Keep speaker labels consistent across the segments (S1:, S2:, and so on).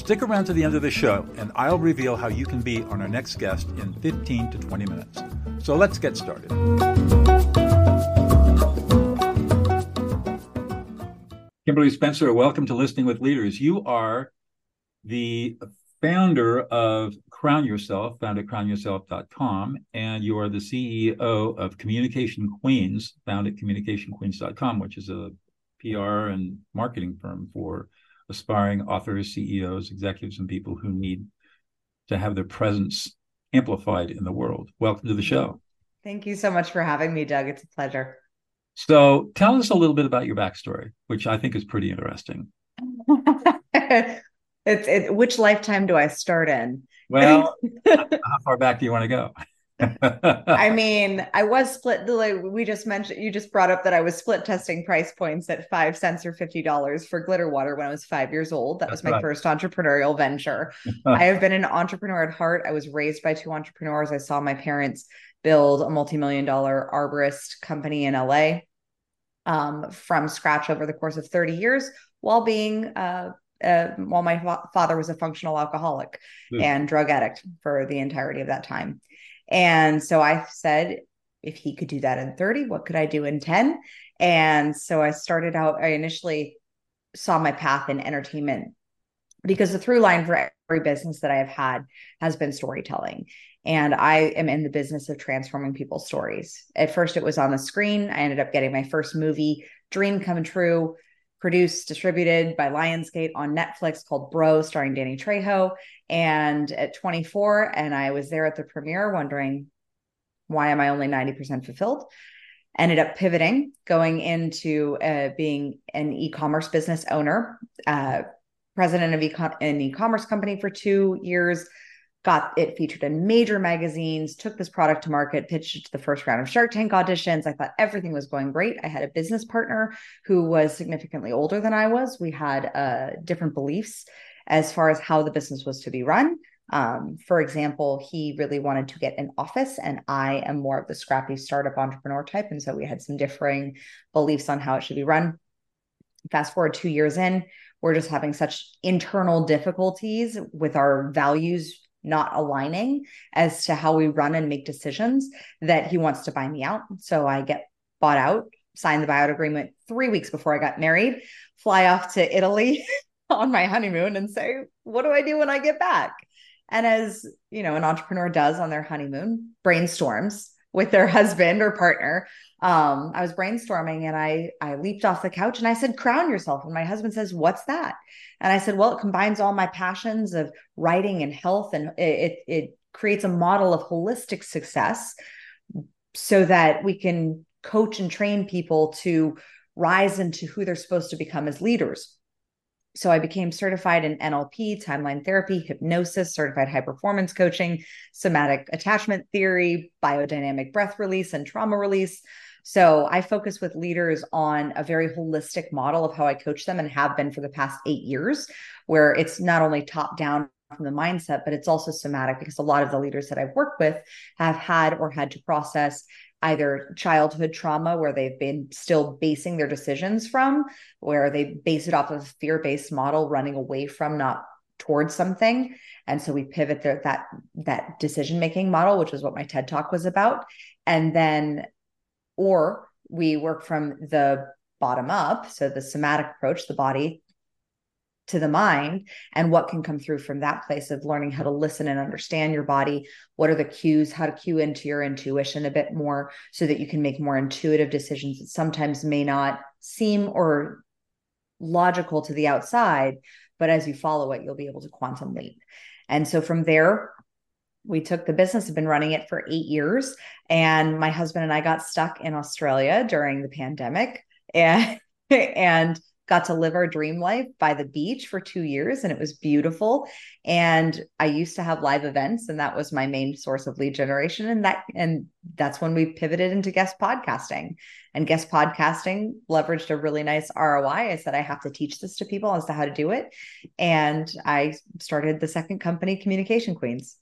S1: Stick around to the end of the show, and I'll reveal how you can be on our next guest in 15 to 20 minutes. So let's get started. Kimberly Spencer, welcome to Listening with Leaders. You are the founder of Crown Yourself, found at crownyourself.com, and you are the CEO of Communication Queens, found at communicationqueens.com, which is a PR and marketing firm for aspiring authors, CEOs, executives, and people who need to have their presence amplified in the world. Welcome to the show.
S2: Thank you so much for having me, Doug. It's a pleasure.
S1: So, tell us a little bit about your backstory, which I think is pretty interesting.
S2: it's it, which lifetime do I start in?
S1: Well, how far back do you want to go?
S2: I mean, I was split. Like we just mentioned, you just brought up that I was split testing price points at five cents or fifty dollars for glitter water when I was five years old. That That's was my right. first entrepreneurial venture. I have been an entrepreneur at heart. I was raised by two entrepreneurs. I saw my parents build a multi-million dollar arborist company in LA um, from scratch over the course of thirty years, while being uh, uh, while my fa- father was a functional alcoholic mm. and drug addict for the entirety of that time. And so I said, if he could do that in 30, what could I do in 10? And so I started out, I initially saw my path in entertainment because the through line for every business that I have had has been storytelling. And I am in the business of transforming people's stories. At first, it was on the screen. I ended up getting my first movie, Dream Come True, produced, distributed by Lionsgate on Netflix called Bro, starring Danny Trejo. And at 24, and I was there at the premiere wondering, why am I only 90% fulfilled? Ended up pivoting, going into uh, being an e commerce business owner, uh, president of an e commerce company for two years, got it featured in major magazines, took this product to market, pitched it to the first round of Shark Tank auditions. I thought everything was going great. I had a business partner who was significantly older than I was. We had uh, different beliefs as far as how the business was to be run. Um, for example, he really wanted to get an office, and I am more of the scrappy startup entrepreneur type. And so we had some differing beliefs on how it should be run. Fast forward two years in, we're just having such internal difficulties with our values not aligning as to how we run and make decisions that he wants to buy me out. So I get bought out, sign the buyout agreement three weeks before I got married, fly off to Italy on my honeymoon and say, what do I do when I get back? And as you know, an entrepreneur does on their honeymoon, brainstorms with their husband or partner. Um, I was brainstorming and I I leaped off the couch and I said, crown yourself. And my husband says, What's that? And I said, Well, it combines all my passions of writing and health, and it, it creates a model of holistic success so that we can coach and train people to rise into who they're supposed to become as leaders. So I became certified in NLP, timeline therapy, hypnosis, certified high performance coaching, somatic attachment theory, biodynamic breath release, and trauma release. So I focus with leaders on a very holistic model of how I coach them and have been for the past eight years, where it's not only top down from the mindset, but it's also somatic because a lot of the leaders that I've worked with have had or had to process either childhood trauma where they've been still basing their decisions from, where they base it off of a fear based model, running away from, not towards something. And so we pivot the, that that decision making model, which is what my TED talk was about, and then, or we work from the bottom up, so the somatic approach, the body to the mind and what can come through from that place of learning how to listen and understand your body. What are the cues? How to cue into your intuition a bit more so that you can make more intuitive decisions that sometimes may not seem or logical to the outside but as you follow it you'll be able to quantum leap. And so from there we took the business have been running it for eight years and my husband and i got stuck in australia during the pandemic and and got to live our dream life by the beach for two years and it was beautiful. And I used to have live events and that was my main source of lead generation. And that, and that's when we pivoted into guest podcasting and guest podcasting leveraged a really nice ROI. I said, I have to teach this to people as to how to do it. And I started the second company, Communication Queens.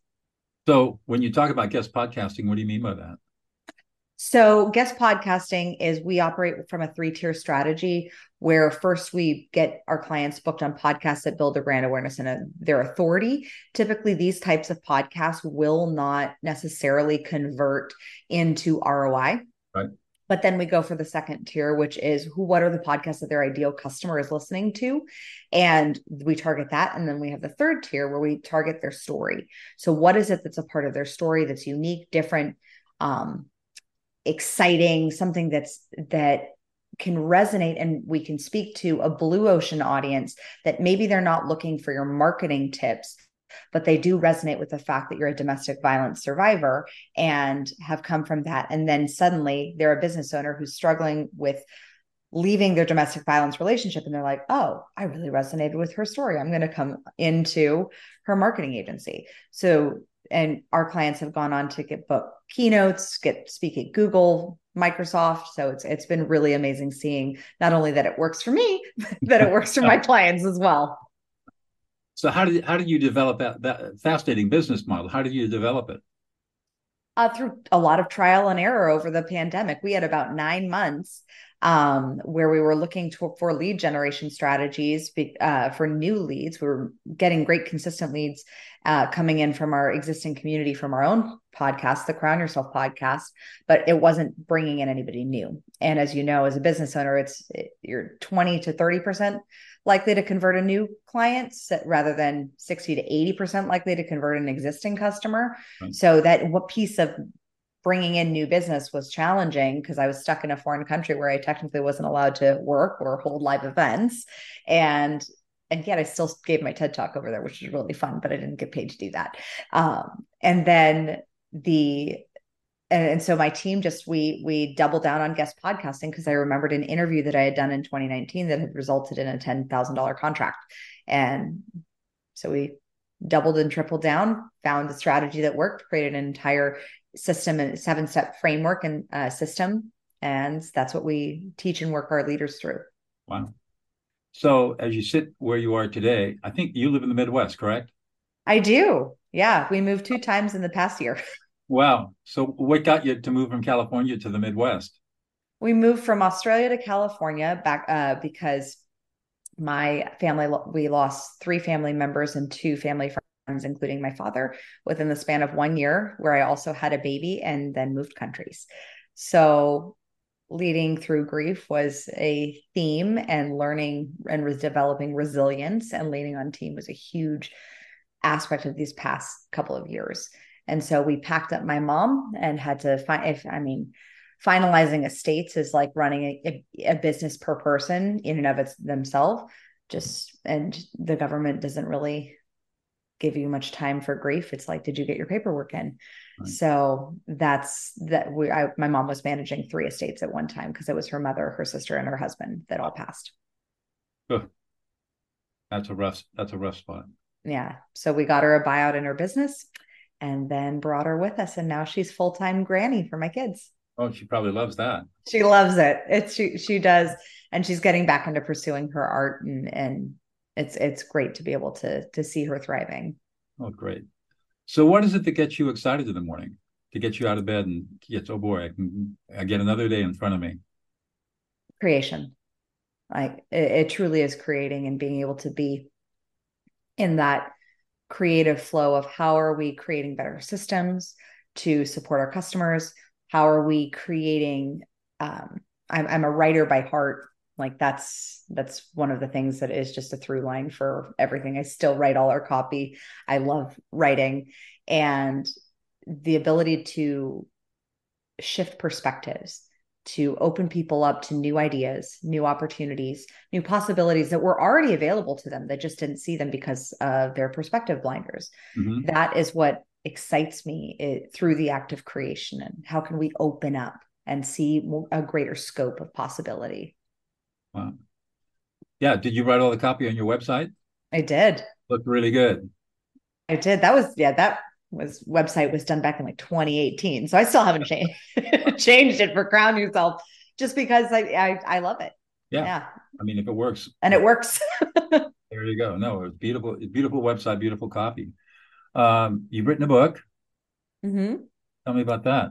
S1: So when you talk about guest podcasting, what do you mean by that?
S2: So, guest podcasting is we operate from a three tier strategy where first we get our clients booked on podcasts that build their brand awareness and a, their authority. Typically, these types of podcasts will not necessarily convert into ROI. But then we go for the second tier, which is who, what are the podcasts that their ideal customer is listening to? And we target that. And then we have the third tier where we target their story. So, what is it that's a part of their story that's unique, different? Um, exciting, something that's that can resonate and we can speak to a blue ocean audience that maybe they're not looking for your marketing tips but they do resonate with the fact that you're a domestic violence survivor and have come from that. And then suddenly they're a business owner who's struggling with leaving their domestic violence relationship. And they're like oh i really resonated with her story. I'm going to come into her marketing agency. So and our clients have gone on to get book keynotes, get speak at Google, Microsoft. So it's it's been really amazing seeing not only that it works for me, but that it works for my clients as well.
S1: So how did how did you develop that that fascinating business model? How did you develop it?
S2: Uh, through a lot of trial and error over the pandemic. We had about nine months um, where we were looking to, for lead generation strategies uh, for new leads. We were getting great consistent leads uh, coming in from our existing community from our own podcast, the Crown Yourself podcast, but it wasn't bringing in anybody new. And as you know, as a business owner, it's it, you're 20 to 30% likely to convert a new client rather than 60 to 80% likely to convert an existing customer. Right. So that what piece of bringing in new business was challenging because I was stuck in a foreign country where I technically wasn't allowed to work or hold live events. And and yet I still gave my TED talk over there, which was really fun, but I didn't get paid to do that. Um, and then the and, and so my team just we we doubled down on guest podcasting because I remembered an interview that I had done in 2019 that had resulted in a ten thousand dollar contract, and so we doubled and tripled down, found the strategy that worked, created an entire system and seven step framework and uh, system. And that's what we teach and work our leaders through.
S1: Wow. So as you sit where you are today, I think you live in the Midwest, correct?
S2: I do. Yeah. We moved two times in the past year.
S1: Wow. So what got you to move from California to the Midwest?
S2: We moved from Australia to California back uh, because my family we lost three family members and two family including my father, within the span of one year, where I also had a baby and then moved countries. So, leading through grief was a theme, and learning and was developing resilience and leaning on team was a huge aspect of these past couple of years. And so we packed up my mom and had to find if I mean finalizing estates is like running a, a, business per person in and of its themselves just and the government doesn't really give you much time for grief. It's like, did you get your paperwork in? Right. So that's that. We, I, my mom was managing three estates at one time because it was her mother, her sister, and her husband that all passed.
S1: Good. That's a rough. That's a rough spot.
S2: Yeah. So we got her a buyout in her business, and then brought her with us, and now she's full time granny for my kids.
S1: Oh, she probably loves that.
S2: She loves it. It's she she does, and she's getting back into pursuing her art and and it's it's great to be able to to see her thriving.
S1: Oh, great. So, what is it that gets you excited in the morning? To get you out of bed and gets, oh boy, I can I get another day in front of me.
S2: Creation, like it, it truly is creating and being able to be in that creative flow of how are we creating better systems to support our customers? How are we creating? Um, I'm, I'm a writer by heart like that's that's one of the things that is just a through line for everything. I still write all our copy. I love writing. And the ability to shift perspectives to open people up to new ideas new opportunities new possibilities that were already available to them that just didn't see them because of their perspective blinders. Mm-hmm. that is what excites me it, through the act of creation and how can we open up and see a greater scope of possibility
S1: Wow. Yeah. Did you write all the copy on your website?
S2: I did.
S1: Looked really good.
S2: I did. That was yeah, that was website was done back in like 2018. So I still haven't changed changed it for Crown Yourself just because I, I I, love it.
S1: Yeah. yeah. I mean, if it works.
S2: And it works.
S1: there you go. No, it's beautiful, beautiful website, beautiful copy. Um, you've written a book.
S2: Mm-hmm.
S1: Tell me about that.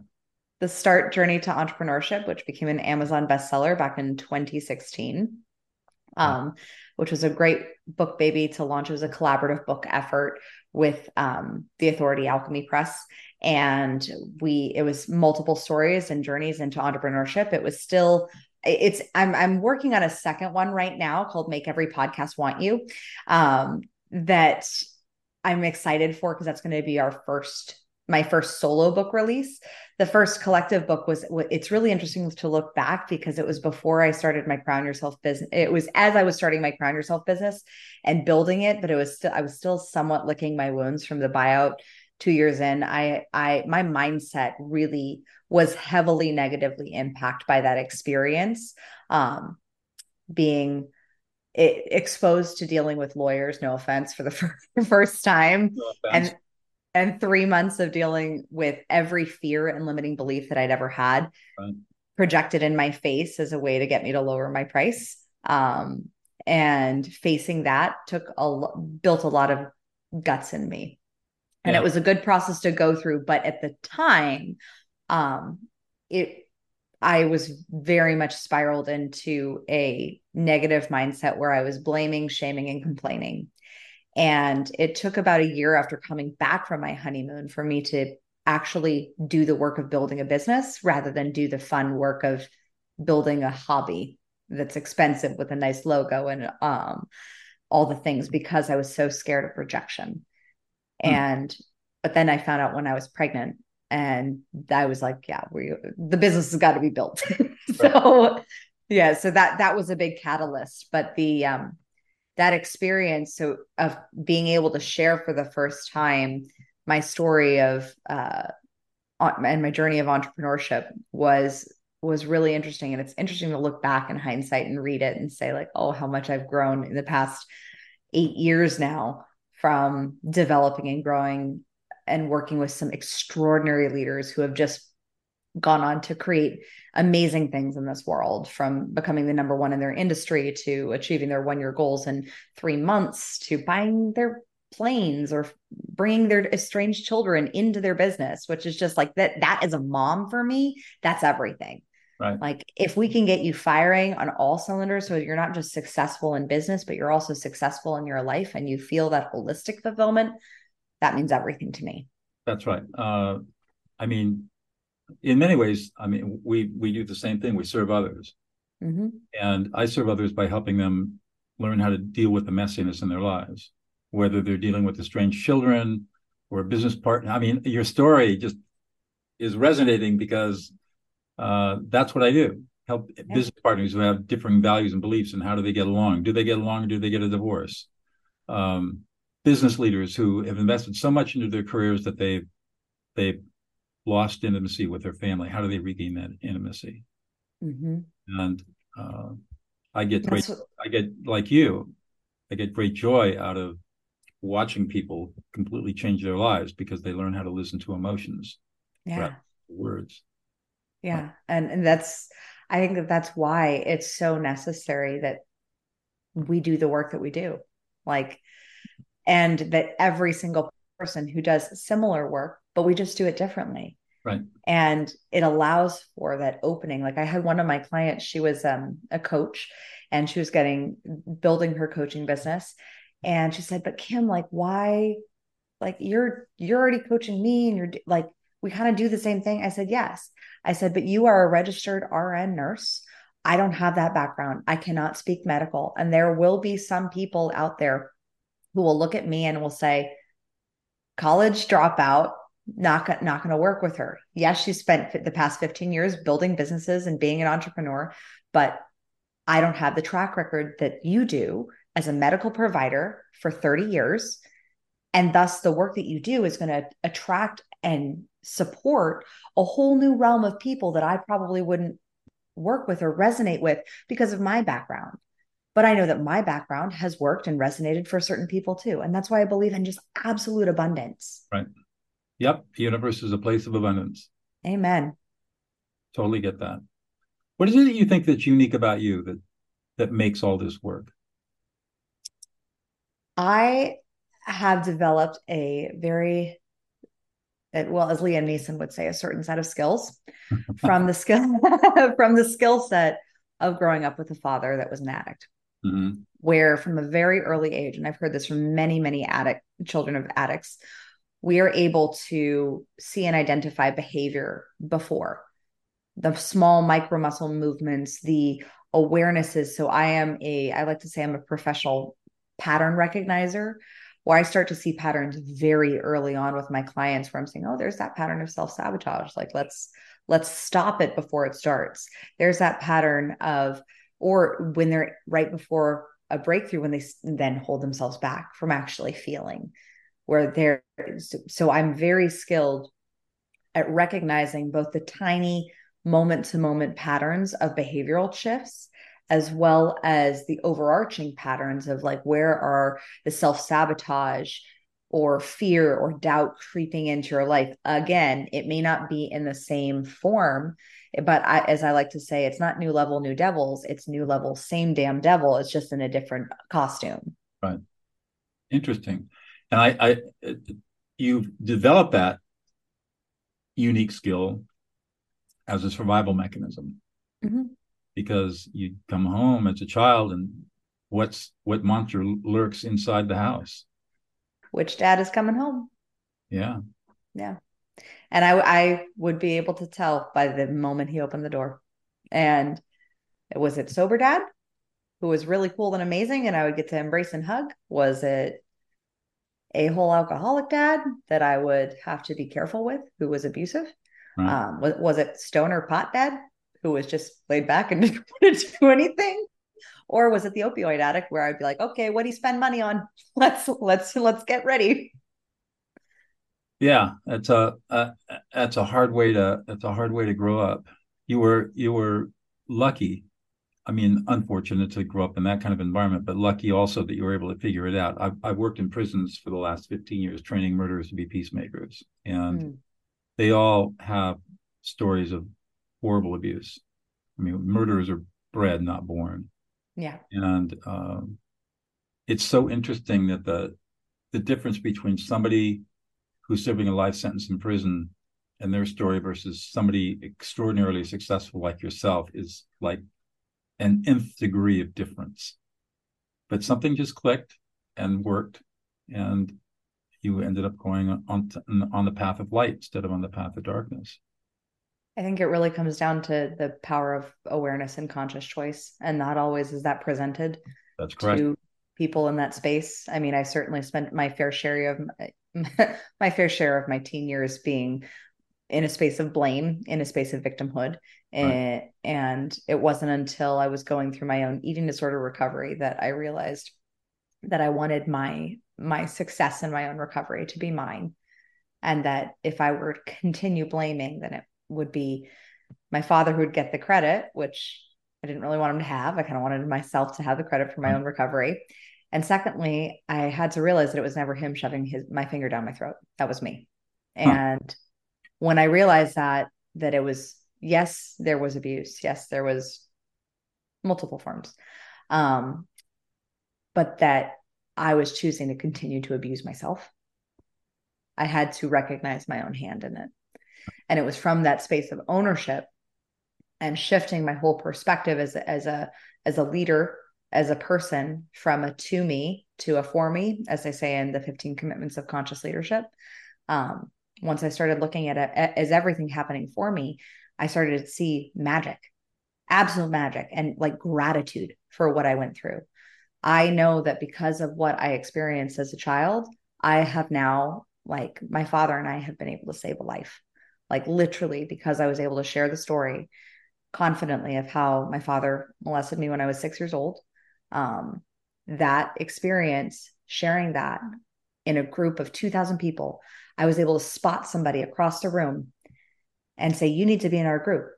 S2: The Start Journey to Entrepreneurship, which became an Amazon bestseller back in 2016. Um, which was a great book baby to launch. It was a collaborative book effort with um, the Authority Alchemy Press, and we it was multiple stories and journeys into entrepreneurship. It was still it's I'm I'm working on a second one right now called Make Every Podcast Want You, um, that I'm excited for because that's going to be our first my first solo book release. The first collective book was it's really interesting to look back because it was before I started my Crown Yourself business. It was as I was starting my Crown Yourself business and building it, but it was still I was still somewhat licking my wounds from the buyout 2 years in. I I my mindset really was heavily negatively impacted by that experience. Um being it, exposed to dealing with lawyers no offense for the first, first time no and and three months of dealing with every fear and limiting belief that I'd ever had right. projected in my face as a way to get me to lower my price. Um, and facing that took a built a lot of guts in me. And yeah. it was a good process to go through. But at the time, um, it I was very much spiraled into a negative mindset where I was blaming, shaming, and complaining. And it took about a year after coming back from my honeymoon for me to actually do the work of building a business rather than do the fun work of building a hobby that's expensive with a nice logo and um, all the things because I was so scared of rejection. Hmm. And but then I found out when I was pregnant and I was like, yeah, we the business has got to be built. so yeah, so that that was a big catalyst. But the um that experience so of being able to share for the first time my story of uh and my journey of entrepreneurship was was really interesting. And it's interesting to look back in hindsight and read it and say like oh how much i've grown in the past eight years now from developing and growing and working with some extraordinary leaders who have just gone on to create amazing things in this world from becoming the number one in their industry to achieving their one year goals in three months to buying their planes or bringing their estranged children into their business which is just like that that is a mom for me. That's everything.
S1: Right.
S2: Like if we can get you firing on all cylinders so you're not just successful in business but you're also successful in your life and you feel that holistic fulfillment that means everything to me.
S1: That's right. Uh i mean in many ways, I mean, we we do the same thing. We serve others,
S2: mm-hmm.
S1: and I serve others by helping them learn how to deal with the messiness in their lives, whether they're dealing with estranged children or a business partner. I mean, your story just is resonating because uh, that's what I do. Help yeah. business partners who have differing values and beliefs, and how do they get along? Do they get along, or do they get a divorce? Um, business leaders who have invested so much into their careers that they've they've lost intimacy with their family. How do they regain that intimacy?
S2: Mm-hmm.
S1: And uh, I get great, what... I get like you, I get great joy out of watching people completely change their lives because they learn how to listen to emotions,
S2: yeah,
S1: words.
S2: Yeah, and and that's I think that that's why it's so necessary that we do the work that we do, like, and that every single person who does similar work but we just do it differently.
S1: Right.
S2: And it allows for that opening. Like I had one of my clients, she was um, a coach and she was getting building her coaching business. And she said, But Kim, like, why? Like you're you're already coaching me and you're like we kind of do the same thing. I said, Yes. I said, but you are a registered RN nurse. I don't have that background. I cannot speak medical. And there will be some people out there who will look at me and will say, college dropout, not, not going to work with her. Yes, she spent the past 15 years building businesses and being an entrepreneur, but I don't have the track record that you do as a medical provider for 30 years. And thus, the work that you do is going to attract and support a whole new realm of people that I probably wouldn't work with or resonate with because of my background. but I know that my background has worked and resonated for certain people too. And that's why I believe in just absolute abundance.
S1: Right. Yep. The universe is a place of abundance.
S2: Amen.
S1: Totally get that. What is it that you think that's unique about you that that makes all this work?
S2: I have developed a very well as Liam Neeson would say, a certain set of skills from the skill from the skill set of growing up with a father that was an addict. Mm-hmm. Where from a very early age, and I've heard this from many, many addict children of addicts, we are able to see and identify behavior before the small micro muscle movements, the awarenesses. So I am a, I like to say I'm a professional pattern recognizer where I start to see patterns very early on with my clients where I'm saying, oh, there's that pattern of self-sabotage. Like let's let's stop it before it starts. There's that pattern of, or when they're right before a breakthrough, when they then hold themselves back from actually feeling where they're so I'm very skilled at recognizing both the tiny moment to moment patterns of behavioral shifts as well as the overarching patterns of like where are the self sabotage or fear or doubt creeping into your life. Again, it may not be in the same form, but I, as I like to say, it's not new level, new devils. It's new level, same damn devil. It's just in a different costume.
S1: Right. Interesting. And I, I you develop that unique skill as a survival mechanism. Mm-hmm. Because you come home as a child and what's what monster lurks inside the house?
S2: Which dad is coming home.
S1: Yeah.
S2: Yeah. And i i would be able to tell by the moment he opened the door. And was it sober dad who was really cool and amazing and i would get to embrace and hug? Was it a whole alcoholic dad that i would have to be careful with who was abusive right. um was, was it stoner pot dad who was just laid back and didn't want to do anything? Or was it the opioid addict where I'd be like, okay, what do you spend money on? Let's let's let's get ready.
S1: Yeah, that's a, a that's a hard way to that's a hard way to grow up. You were you were lucky I mean, unfortunate to grow up in that kind of environment, but lucky also that you were able to figure it out. I've, I've worked in prisons for the last 15 years, training murderers to be peacemakers, and mm. they all have stories of horrible abuse. I mean, murderers are bred, not born.
S2: Yeah.
S1: And um, it's so interesting that the the difference between somebody who's serving a life sentence in prison and their story versus somebody extraordinarily successful like yourself is like an nth degree of difference. But something just clicked and worked, and you ended up going on on the path of light instead of on the path of darkness.
S2: I think it really comes down to the power of awareness and conscious choice. And not always is that presented
S1: That's correct. to
S2: people in that space. I mean, I certainly spent my fair share of my, my fair share of my teen years being in a space of blame, in a space of victimhood. Right. And, and it wasn't until I was going through my own eating disorder recovery that I realized that I wanted my my success in my own recovery to be mine. And that if I were to continue blaming, then it would be my father who would get the credit, which I didn't really want him to have. I kind of wanted myself to have the credit for my own recovery. And secondly, I had to realize that it was never him shoving his my finger down my throat. That was me. And. When I realized that that it was yes, there was abuse. Yes, there was multiple forms. Um, but that I was choosing to continue to abuse myself. I had to recognize my own hand in it. And it was from that space of ownership and shifting my whole perspective as, as a as a leader, as a person from a to me to a for me, as I say in the 15 commitments of conscious leadership. Um, once I started looking at it as everything happening for me, I started to see magic, absolute magic, and like gratitude for what I went through. I know that because of what I experienced as a child, I have now, like my father and I have been able to save a life like literally because I was able to share the story confidently of how my father molested me when I was six years old. Um, that experience, sharing that in a group of 2,000 people, I was able to spot somebody across the room and say, You need to be in our group.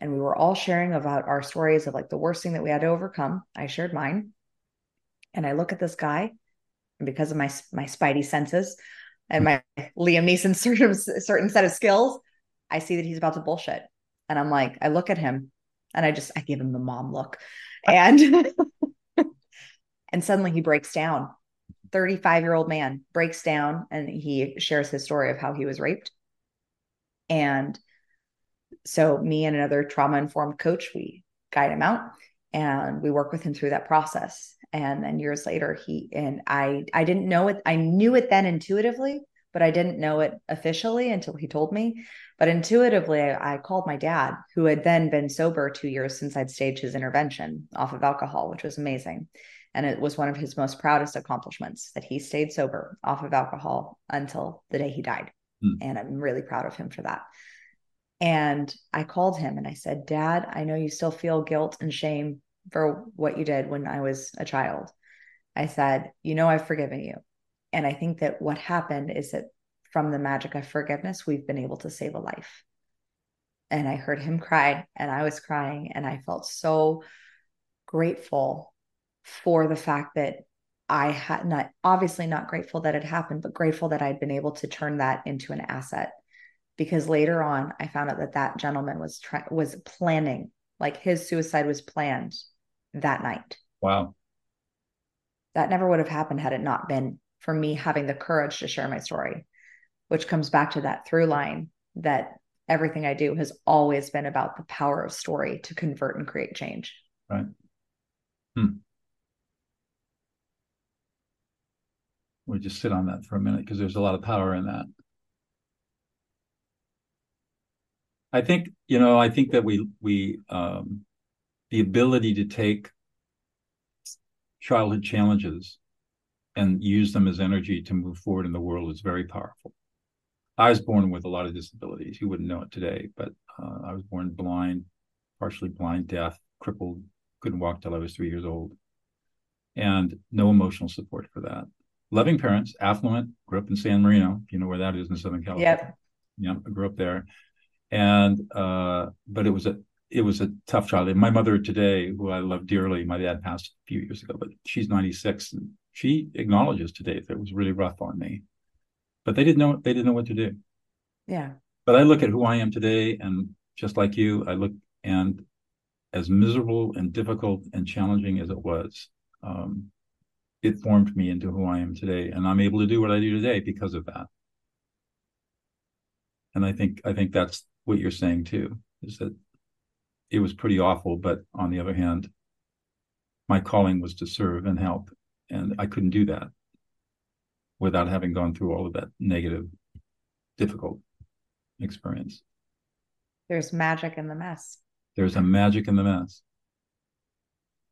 S2: And we were all sharing about our stories of like the worst thing that we had to overcome. I shared mine. And I look at this guy, and because of my my spidey senses and my Liam Neeson certain certain set of skills, I see that he's about to bullshit. And I'm like, I look at him and I just I give him the mom look. And and suddenly he breaks down 35 year old man breaks down and he shares his story of how he was raped. And so me and another trauma informed coach we guide him out and we work with him through that process. And then years later he and i i didn't know it i knew it then intuitively but i didn't know it officially until he told me. But intuitively I, I called my dad who had then been sober two years since i'd staged his intervention off of alcohol which was amazing and it was one of his most proudest accomplishments that he stayed sober off of alcohol until the day he died. Mm. And I'm really proud of him for that. And I called him and I said, Dad, I know you still feel guilt and shame for what you did when I was a child. I said, You know, I've forgiven you. And I think that what happened is that from the magic of forgiveness, we've been able to save a life. And I heard him cry and I was crying and I felt so grateful for the fact that I had not obviously not grateful that it happened, but grateful that I'd been able to turn that into an asset. Because later on, I found out that that gentleman was trying was planning, like his suicide was planned that night.
S1: Wow.
S2: That never would have happened had it not been for me having the courage to share my story, which comes back to that through line that everything I do has always been about the power of story to convert and create change.
S1: Right. Hmm. We just sit on that for a minute because there's a lot of power in that. I think you know I think that we we um, the ability to take childhood challenges and use them as energy to move forward in the world is very powerful. I was born with a lot of disabilities. You wouldn't know it today, but uh, I was born blind, partially blind, deaf, crippled, couldn't walk till I was three years old, and no emotional support for that loving parents, affluent, grew up in San Marino, you know where that is in Southern California.
S2: Yep.
S1: Yeah, I grew up there. And uh, but it was a it was a tough childhood. My mother today, who I love dearly, my dad passed a few years ago, but she's 96 and she acknowledges today that it was really rough on me. But they didn't know they didn't know what to do.
S2: Yeah.
S1: But I look at who I am today and just like you, I look and as miserable and difficult and challenging as it was, um, it formed me into who I am today. And I'm able to do what I do today because of that. And I think I think that's what you're saying too, is that it was pretty awful, but on the other hand, my calling was to serve and help. And I couldn't do that without having gone through all of that negative, difficult experience.
S2: There's magic in the mess.
S1: There's a magic in the mess.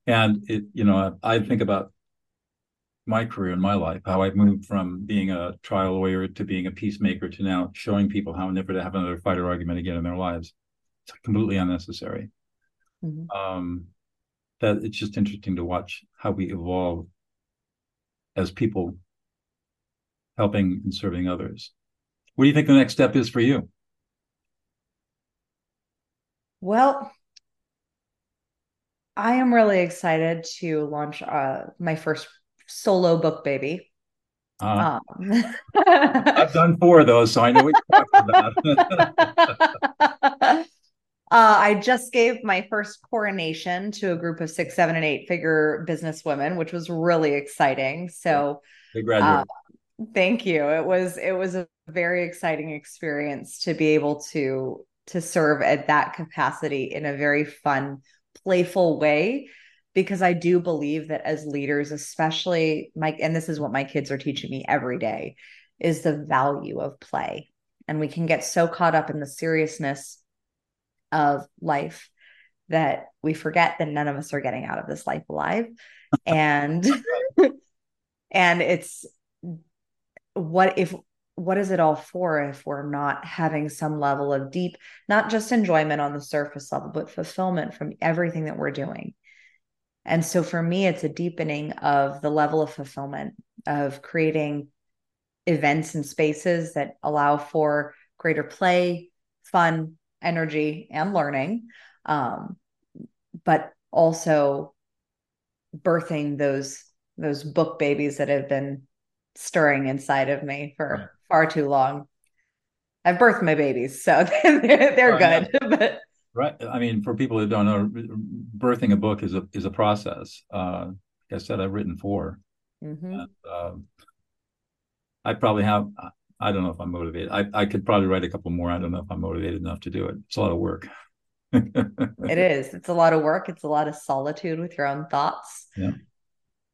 S1: And it, you know, I, I think about my career and my life, how I've moved from being a trial lawyer to being a peacemaker to now showing people how never to have another fight or argument again in their lives. It's completely unnecessary. Mm-hmm. Um, that it's just interesting to watch how we evolve as people helping and serving others. What do you think the next step is for you?
S2: Well, I am really excited to launch uh, my first solo book baby.
S1: Uh, um. I've done four of those, so I know what you're talking
S2: about. Uh, I just gave my first coronation to a group of six, seven, and eight figure business women, which was really exciting. So, uh, thank you. It was it was a very exciting experience to be able to to serve at that capacity in a very fun, playful way because I do believe that as leaders, especially Mike, and this is what my kids are teaching me every day, is the value of play. And we can get so caught up in the seriousness of life that we forget that none of us are getting out of this life alive. And and it's what if what is it all for if we're not having some level of deep, not just enjoyment on the surface level, but fulfillment from everything that we're doing? And so for me, it's a deepening of the level of fulfillment of creating events and spaces that allow for greater play, fun, energy, and learning. Um, but also birthing those those book babies that have been stirring inside of me for right. far too long. I've birthed my babies, so they're, they're oh, good. Yeah. but
S1: right, I mean, for people who don't know, birthing a book is a is a process. Uh, like I said, I've written 4 mm-hmm. and, uh, I probably have. I don't know if I'm motivated. I, I could probably write a couple more. I don't know if I'm motivated enough to do it. It's a lot of work.
S2: it is. It's a lot of work. It's a lot of solitude with your own thoughts.
S1: Yeah.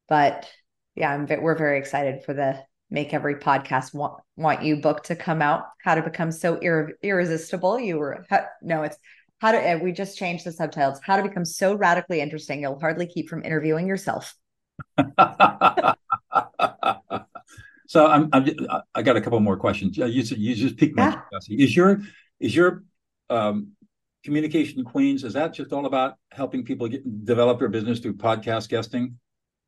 S2: But yeah, I'm, we're very excited for the Make Every Podcast Want, want You book to come out. How to become so ir- irresistible. You were no, it's how to. We just changed the subtitles. How to become so radically interesting you'll hardly keep from interviewing yourself.
S1: so I'm, I'm I got a couple more questions. You, you just piqued my yeah. Is your is your um, communication queens is that just all about helping people get, develop their business through podcast guesting?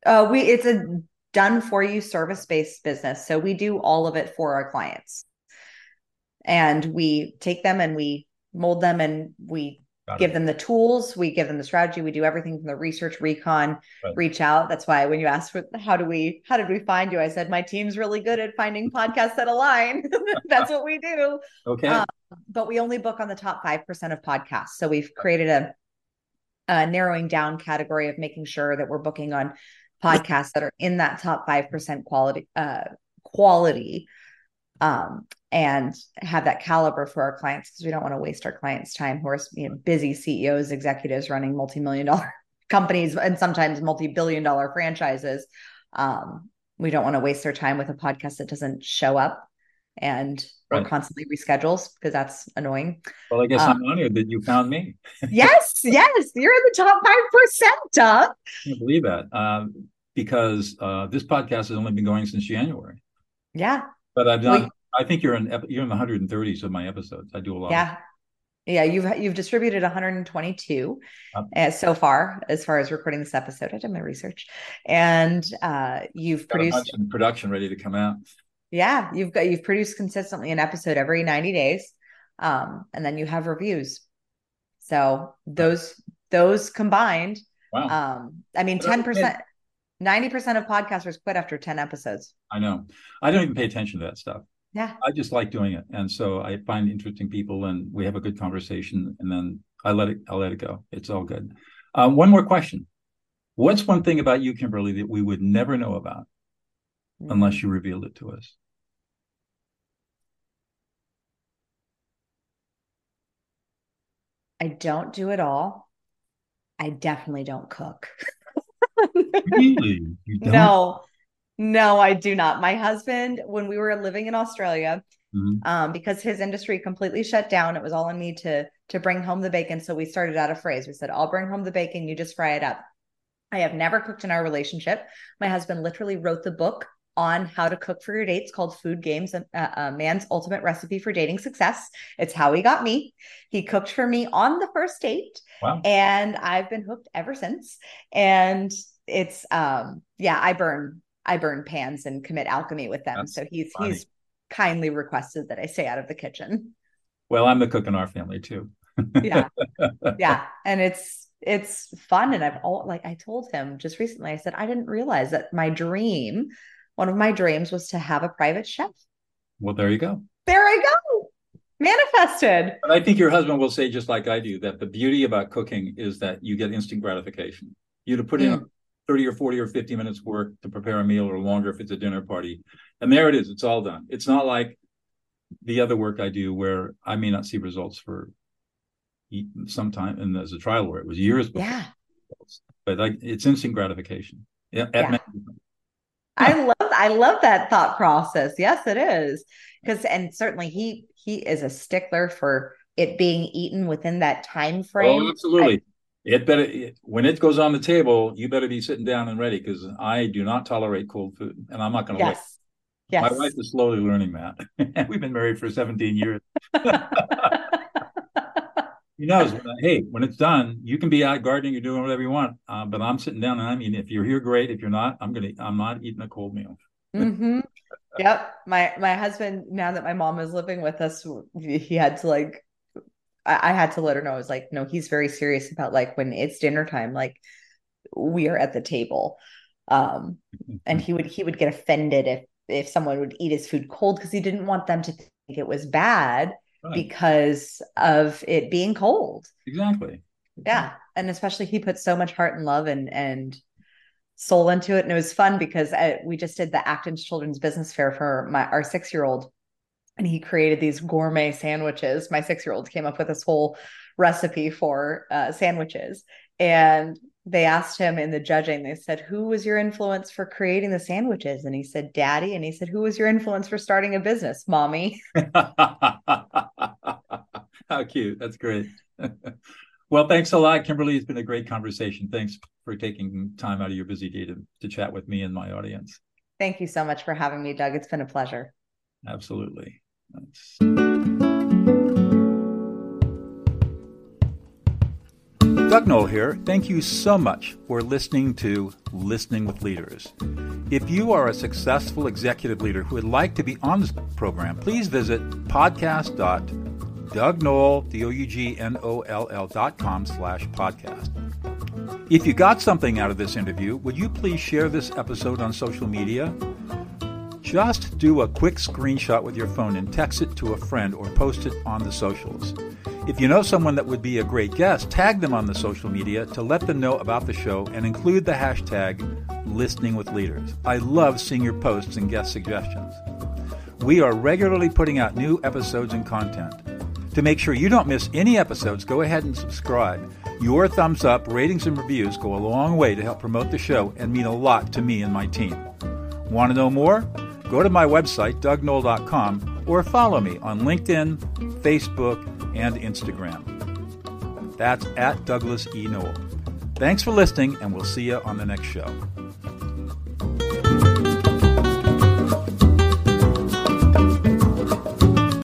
S2: Uh, we it's a done for you service based business. So we do all of it for our clients. And we take them and we mold them and we give them the tools, we give them the strategy, we do everything from the research, recon, right. reach out. That's why when you asked for how do we how did we find you? I said my team's really good at finding podcasts that align. That's what we do.
S1: Okay. Um,
S2: but we only book on the top 5% of podcasts. So we've created a, a narrowing down category of making sure that we're booking on podcasts that are in that top 5% quality uh, quality um, and have that caliber for our clients because we don't want to waste our clients time who are you know, busy ceos executives running multi-million dollar companies and sometimes multi-billion dollar franchises um, we don't want to waste their time with a podcast that doesn't show up and right. constantly reschedules because that's annoying.
S1: Well, I guess um, I'm honored that you found me.
S2: yes, yes, you're in the top five percent, Doug.
S1: I can't believe that. Um, because uh, this podcast has only been going since January.
S2: Yeah.
S1: But I've done. I think you're in you're in the 130s of my episodes. I do a lot.
S2: Yeah. Yeah, you've you've distributed 122 uh, so far as far as recording this episode. I did my research, and uh, you've produced
S1: production ready to come out.
S2: Yeah, you've got you've produced consistently an episode every 90 days, um, and then you have reviews. So those those combined, wow. um, I mean, 10 percent 90% of podcasters quit after 10 episodes.
S1: I know. I don't even pay attention to that stuff.
S2: Yeah.
S1: I just like doing it. And so I find interesting people and we have a good conversation and then I let it, I'll let it go. It's all good. Um, one more question. What's one thing about you, Kimberly, that we would never know about mm-hmm. unless you revealed it to us?
S2: I don't do it all. I definitely don't cook.
S1: really?
S2: No, no, I do not. My husband, when we were living in Australia, mm-hmm. um, because his industry completely shut down, it was all on me to to bring home the bacon. So we started out a phrase. We said, "I'll bring home the bacon. You just fry it up." I have never cooked in our relationship. My husband literally wrote the book on how to cook for your dates called Food Games, a, a, man's ultimate recipe for dating success. It's how he got me. He cooked for me on the first date. Wow. And I've been hooked ever since. And it's um yeah, I burn I burn pans and commit alchemy with them. That's so he's funny. he's kindly requested that I stay out of the kitchen.
S1: Well, I'm the cook in our family too.
S2: yeah. Yeah. And it's it's fun. And I've all like I told him just recently, I said, I didn't realize that my dream one of my dreams was to have a private chef.
S1: Well, there you go.
S2: There I go. Manifested.
S1: And I think your husband will say, just like I do, that the beauty about cooking is that you get instant gratification. You to put mm. In 30 or 40 or 50 minutes work to prepare a meal or longer if it's a dinner party. And there it is. It's all done. It's not like the other work I do where I may not see results for some time. And as a trial where it was years
S2: before. Yeah.
S1: But like it's instant gratification. Yeah.
S2: yeah. I love I love that thought process. Yes, it is. Because and certainly he he is a stickler for it being eaten within that time oh, frame.
S1: Oh, absolutely. I, it better when it goes on the table, you better be sitting down and ready because I do not tolerate cold food, and I'm not going to.
S2: Yes. Wait.
S1: Yes. My wife is slowly learning that. We've been married for 17 years. he knows hey when it's done you can be out gardening you're doing whatever you want uh, but i'm sitting down and i mean if you're here great if you're not i'm gonna i'm not eating a cold meal
S2: mm-hmm. yep my my husband now that my mom is living with us he had to like I, I had to let her know i was like no he's very serious about like when it's dinner time like we are at the table Um, and he would he would get offended if if someone would eat his food cold because he didn't want them to think it was bad right. because of it being cold.
S1: Exactly.
S2: Yeah, and especially he put so much heart and love and and soul into it, and it was fun because I, we just did the Acton's Children's Business Fair for my our six year old, and he created these gourmet sandwiches. My six year old came up with this whole recipe for uh, sandwiches, and they asked him in the judging, they said, Who was your influence for creating the sandwiches? And he said, Daddy. And he said, Who was your influence for starting a business? Mommy.
S1: How cute. That's great. well, thanks a lot, Kimberly. It's been a great conversation. Thanks for taking time out of your busy day to, to chat with me and my audience.
S2: Thank you so much for having me, Doug. It's been a pleasure.
S1: Absolutely. Doug Noll here. Thank you so much for listening to Listening with Leaders. If you are a successful executive leader who would like to be on this program, please visit podcast.dougnoll, D-O-U-G-N-O-L-L dot com slash podcast. If you got something out of this interview, would you please share this episode on social media? Just do a quick screenshot with your phone and text it to a friend or post it on the socials. If you know someone that would be a great guest, tag them on the social media to let them know about the show and include the hashtag listening with leaders. I love seeing your posts and guest suggestions. We are regularly putting out new episodes and content. To make sure you don't miss any episodes, go ahead and subscribe. Your thumbs up, ratings, and reviews go a long way to help promote the show and mean a lot to me and my team. Want to know more? Go to my website, dougnoll.com, or follow me on LinkedIn, Facebook, and Instagram. That's at Douglas E. Noll. Thanks for listening, and we'll see you on the next show.